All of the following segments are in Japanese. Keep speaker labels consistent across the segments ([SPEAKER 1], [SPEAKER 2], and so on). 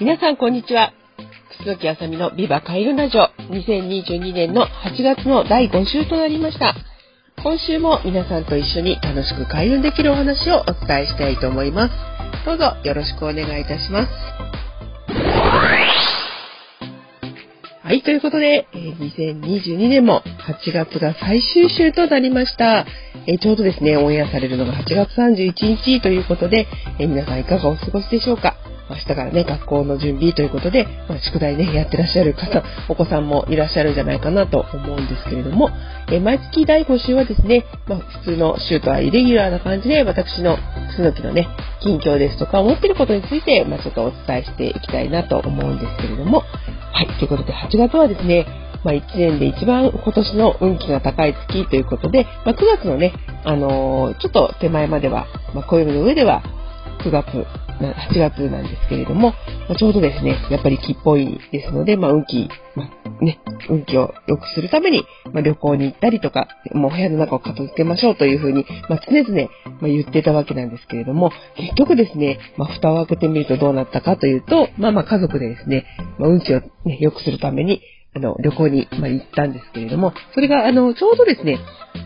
[SPEAKER 1] 皆さんこんにちは。楠木あさみのビバ開運ラジオ。2022年の8月の第5週となりました。今週も皆さんと一緒に楽しく開運できるお話をお伝えしたいと思います。どうぞよろしくお願いいたします。はい、ということで、え2022年も8月が最終週となりました。えちょうどですね、オンエアされるのが8月31日ということで、え皆さんいかがお過ごしでしょうか。明日からね、学校の準備ということで、まあ、宿題ね、やってらっしゃる方、お子さんもいらっしゃるんじゃないかなと思うんですけれども、え毎月第5週はですね、まあ、普通の週とはイレギュラーな感じで、私の楠の木のね、近況ですとか、思ってることについて、まあ、ちょっとお伝えしていきたいなと思うんですけれども、はい、ということで8月はですね、まあ、1年で一番今年の運気が高い月ということで、まあ、9月のね、あのー、ちょっと手前までは、まあ、暦の上では9月8月なんですけれども、まあ、ちょうどですね、やっぱり気っぽいですので、まあ、運気、まあ、ね、運気を良くするために、まあ、旅行に行ったりとか、もう部屋の中を片付けましょうというふうに、まあ、常々、まあ、言ってたわけなんですけれども、結局ですね、まあ、蓋を開けてみるとどうなったかというと、まあまあ家族でですね、まあ、運気を、ね、良くするために、あの、旅行に、まあ、行ったんですけれども、それが、あの、ちょうどですね、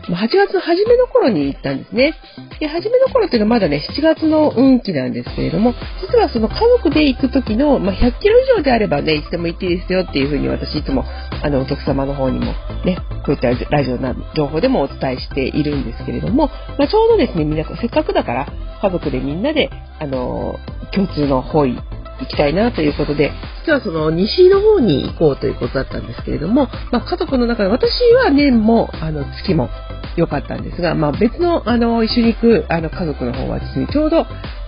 [SPEAKER 1] 8月の初めの頃に行ったんですね。で、初めの頃っていうのはまだね、7月の運気なんですけれども、実はその家族で行く時の、まあ、100キロ以上であればね、いつでも行っていいですよっていうふうに私いつも、あの、お客様の方にもね、こういったラジオな情報でもお伝えしているんですけれども、まあ、ちょうどですね、皆さん、せっかくだから、家族でみんなで、あの、共通の方位、行きたいなということで、実はその西の方に行こうということだったんですけれども、まあ、家族の中で私は年もあの月も良かったんですが、まあ、別のあの一緒に行くあの家族の方はですね、ちょうど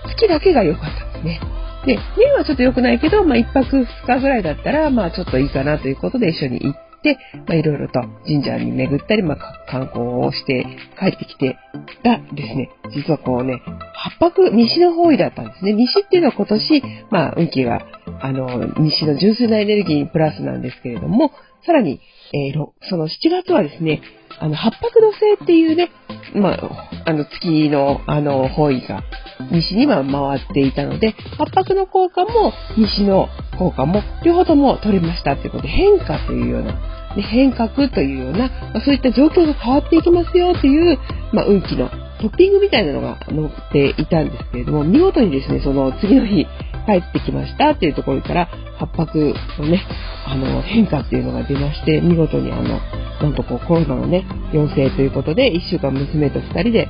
[SPEAKER 1] 月だけが良かったんですね。で、年はちょっと良くないけど、まあ、1泊2日ぐらいだったら、まあ、ちょっといいかなということで一緒に行って、まあ、いろいろと神社に巡ったり、まあ、観光をして帰ってきてがですね、実はこうね、八泊西の方位だったんですね。西っていうのは今年、まあ、運気が、あの、西の純粋なエネルギープラスなんですけれども、さらに、えー、その7月はですね、あの、八白土星っていうね、まあ、あの、月の、あの、方位が、西には回っていたので、八白の効果も、西の効果も、両方とも取れましたということで、変化というような、変革というような、まあ、そういった状況が変わっていきますよという、まあ、運気のトッピングみたいなのが載っていたんですけれども、見事にですね、その次の日、帰ってきましたっていうところから、発白のね、あの、変化っていうのが出まして、見事にあの、なんとこうコロナのね、陽性ということで、1週間娘と2人で、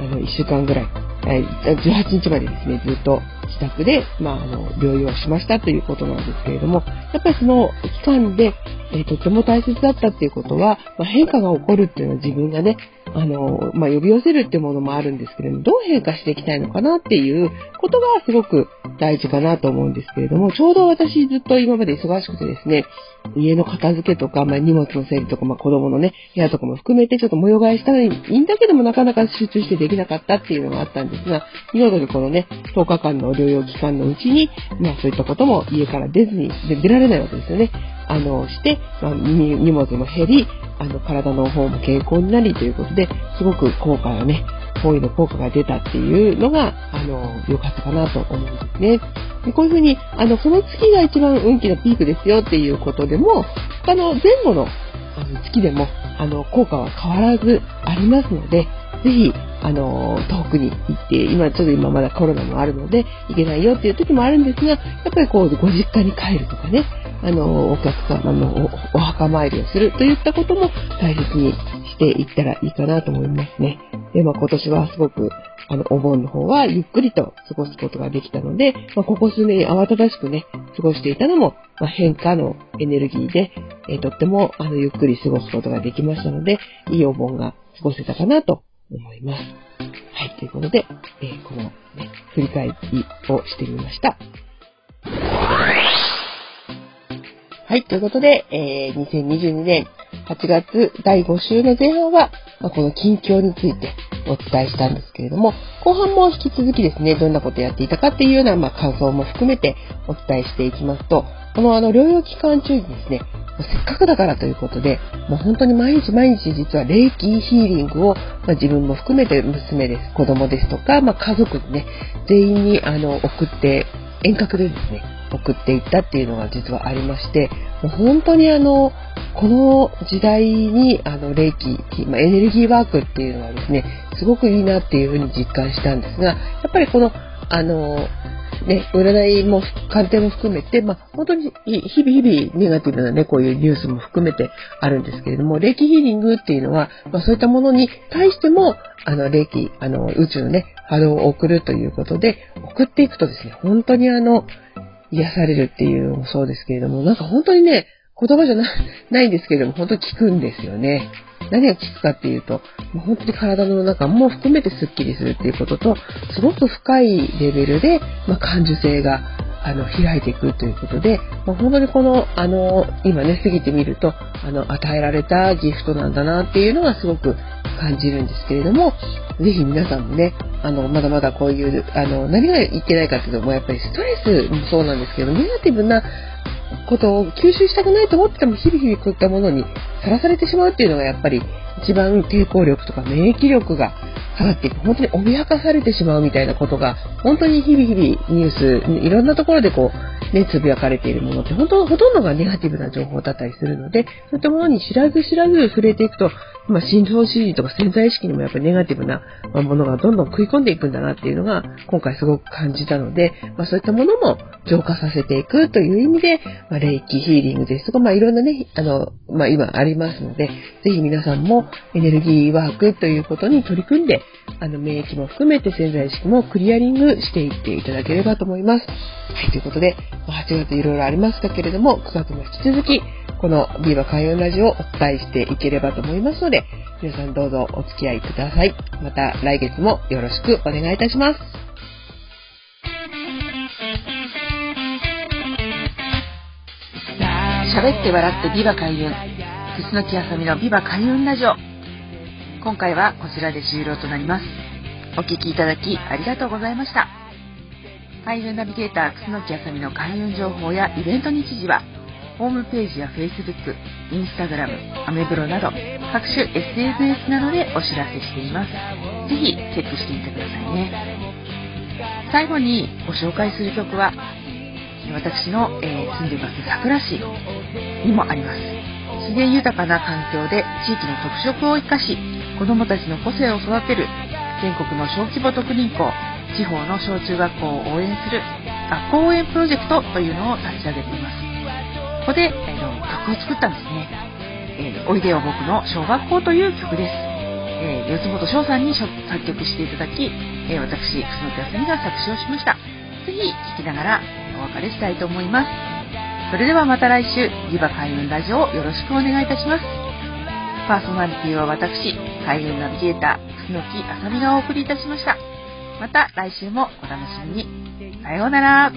[SPEAKER 1] あの、1週間ぐらい、18日までですね、ずっと自宅で、まあ、あの、療養しましたということなんですけれども、やっぱりその期間で、えー、とても大切だったっていうことは、まあ、変化が起こるっていうのは自分がね、あの、まあ、呼び寄せるっていうものもあるんですけれども、どう変化していきたいのかなっていうことがすごく大事かなと思うんですけれども、ちょうど私ずっと今まで忙しくてですね、家の片付けとか、まあ、荷物の整理とか、まあ、子供のね、部屋とかも含めてちょっと模様替えしたのにいいんだけどもなかなか集中してできなかったっていうのがあったんですが、見事にこのね、10日間の療養期間のうちに、まあ、そういったことも家から出ずに、出られないわけですよね。あの、して、まあ、荷物も減り、あの、体の方も健康になりということで、すごく効果がね、方位の効果が出たっていうのが、あの、良かったかなと思うんですね。こういうふうに、あの、その月が一番運気のピークですよっていうことでも、他の前後のあの月でも、あの、効果は変わらずありますので、ぜひ、あの、遠くに行って、今ちょっと今まだコロナもあるので、行けないよっていう時もあるんですが、やっぱりこう、ご実家に帰るとかね、あの、お客様のお墓参りをするといったことも大切にしていったらいいかなと思いますね。で、まあ今年はすごく、あの、お盆の方はゆっくりと過ごすことができたので、まあ、ここ数年慌ただしくね、過ごしていたのも、まあ、変化のエネルギーで、えー、とっても、あの、ゆっくり過ごすことができましたので、いいお盆が過ごせたかなと思います。はい、ということで、えー、このね、振り返りをしてみました。はい、ということで、えー、2022年8月第5週の前半は、まあ、この近況についてお伝えしたんですけれども、後半も引き続きですね、どんなことやっていたかっていうような、まあ、感想も含めてお伝えしていきますと、このあの療養期間中にですね、せっかくだからということで、もう本当に毎日毎日実は霊気ヒーリングを、まあ、自分も含めて娘です、子供ですとか、まあ、家族にね、全員にあの送って、遠隔でですね、送っていったっていうのが実はありまして、もう本当にあの、この時代にあの霊気、まあ、エネルギーワークっていうのはですね、すごくいいなっていうふうに実感したんですが、やっぱりこの、あの、ね、占いも鑑定も含めて、まあ、本当に日々日々ネガティブなね、こういうニュースも含めてあるんですけれども、霊気ヒーリングっていうのは、まあ、そういったものに対しても、あの、霊気、あの、宇宙のね、波動を送るということで、送っていくとですね、本当にあの、癒されるっていうのもそうですけれども、なんか本当にね、言葉じゃないんですけれども、本当に効くんですよね。何が効くかっていうと、本当に体の中も含めてスッキリするっていうことと、すごく深いレベルで、まあ、感受性があの開いていくということで、まあ、本当にこの、あの、今ね、過ぎてみると、あの、与えられたギフトなんだなっていうのがすごく感じるんですけれども、ぜひ皆さんもね、あの、まだまだこういう、あの、何がいけないかっていうと、もやっぱりストレスもそうなんですけど、ネガティブなことを吸収したくないと思ってても、日々日々こういったものにさらされてしまうっていうのがやっぱり一番抵抗力とか免疫力が下がっていく。本当に脅かされてしまうみたいなことが、本当に日々日々ニュース、いろんなところでこう、ね、つぶやかれているものって、本当、ほとんどがネガティブな情報だったりするので、そういったものに知らず知らず触れていくと、まあ、心臓指示とか潜在意識にもやっぱりネガティブなものがどんどん食い込んでいくんだなっていうのが、今回すごく感じたので、まあ、そういったものも浄化させていくという意味で、まあ、霊気ヒーリングですとか、まあ、いろんなね、あの、まあ、今ありますので、ぜひ皆さんもエネルギーワークということに取り組んで、あの、免疫も含めて潜在意識もクリアリングしていっていただければと思います。はい、ということで、8月いろいろありましたけれども、9月も引き続き、このビーバ開運ラジオをお伝えしていければと思いますので、皆さんどうぞお付き合いください。また来月もよろしくお願いいたします。
[SPEAKER 2] 喋って笑ってビバ開運。楠木あさみのビバ開運ラジオ。今回はこちらで終了となります。お聴きいただきありがとうございました。開運ナビゲーター楠木あさみの開運情報やイベント日時は、ホームページや Facebook、Instagram、アメブロなど各種 SNS などでお知らせしています。ぜひチェックしてみてくださいね。最後にご紹介する曲は私の、えー、住んでいます桜市にもあります。自然豊かな環境で地域の特色を生かし子どもたちの個性を育てる全国の小規模特任校地方の小中学校を応援する学校応援プロジェクトというのを立ち上げています。ここで、えー、曲を作ったんですね。えー、おいでよ僕の小学校という曲です。えー、四本翔さんに作曲していただき、えー、私、楠木あすみが作詞をしました。ぜひ聴きながらお別れしたいと思います。それではまた来週、リバ開運ラジオをよろしくお願いいたします。パーソナリティは私、開運ナビゲーター、楠木あさみがお送りいたしました。また来週もお楽しみに。さようなら。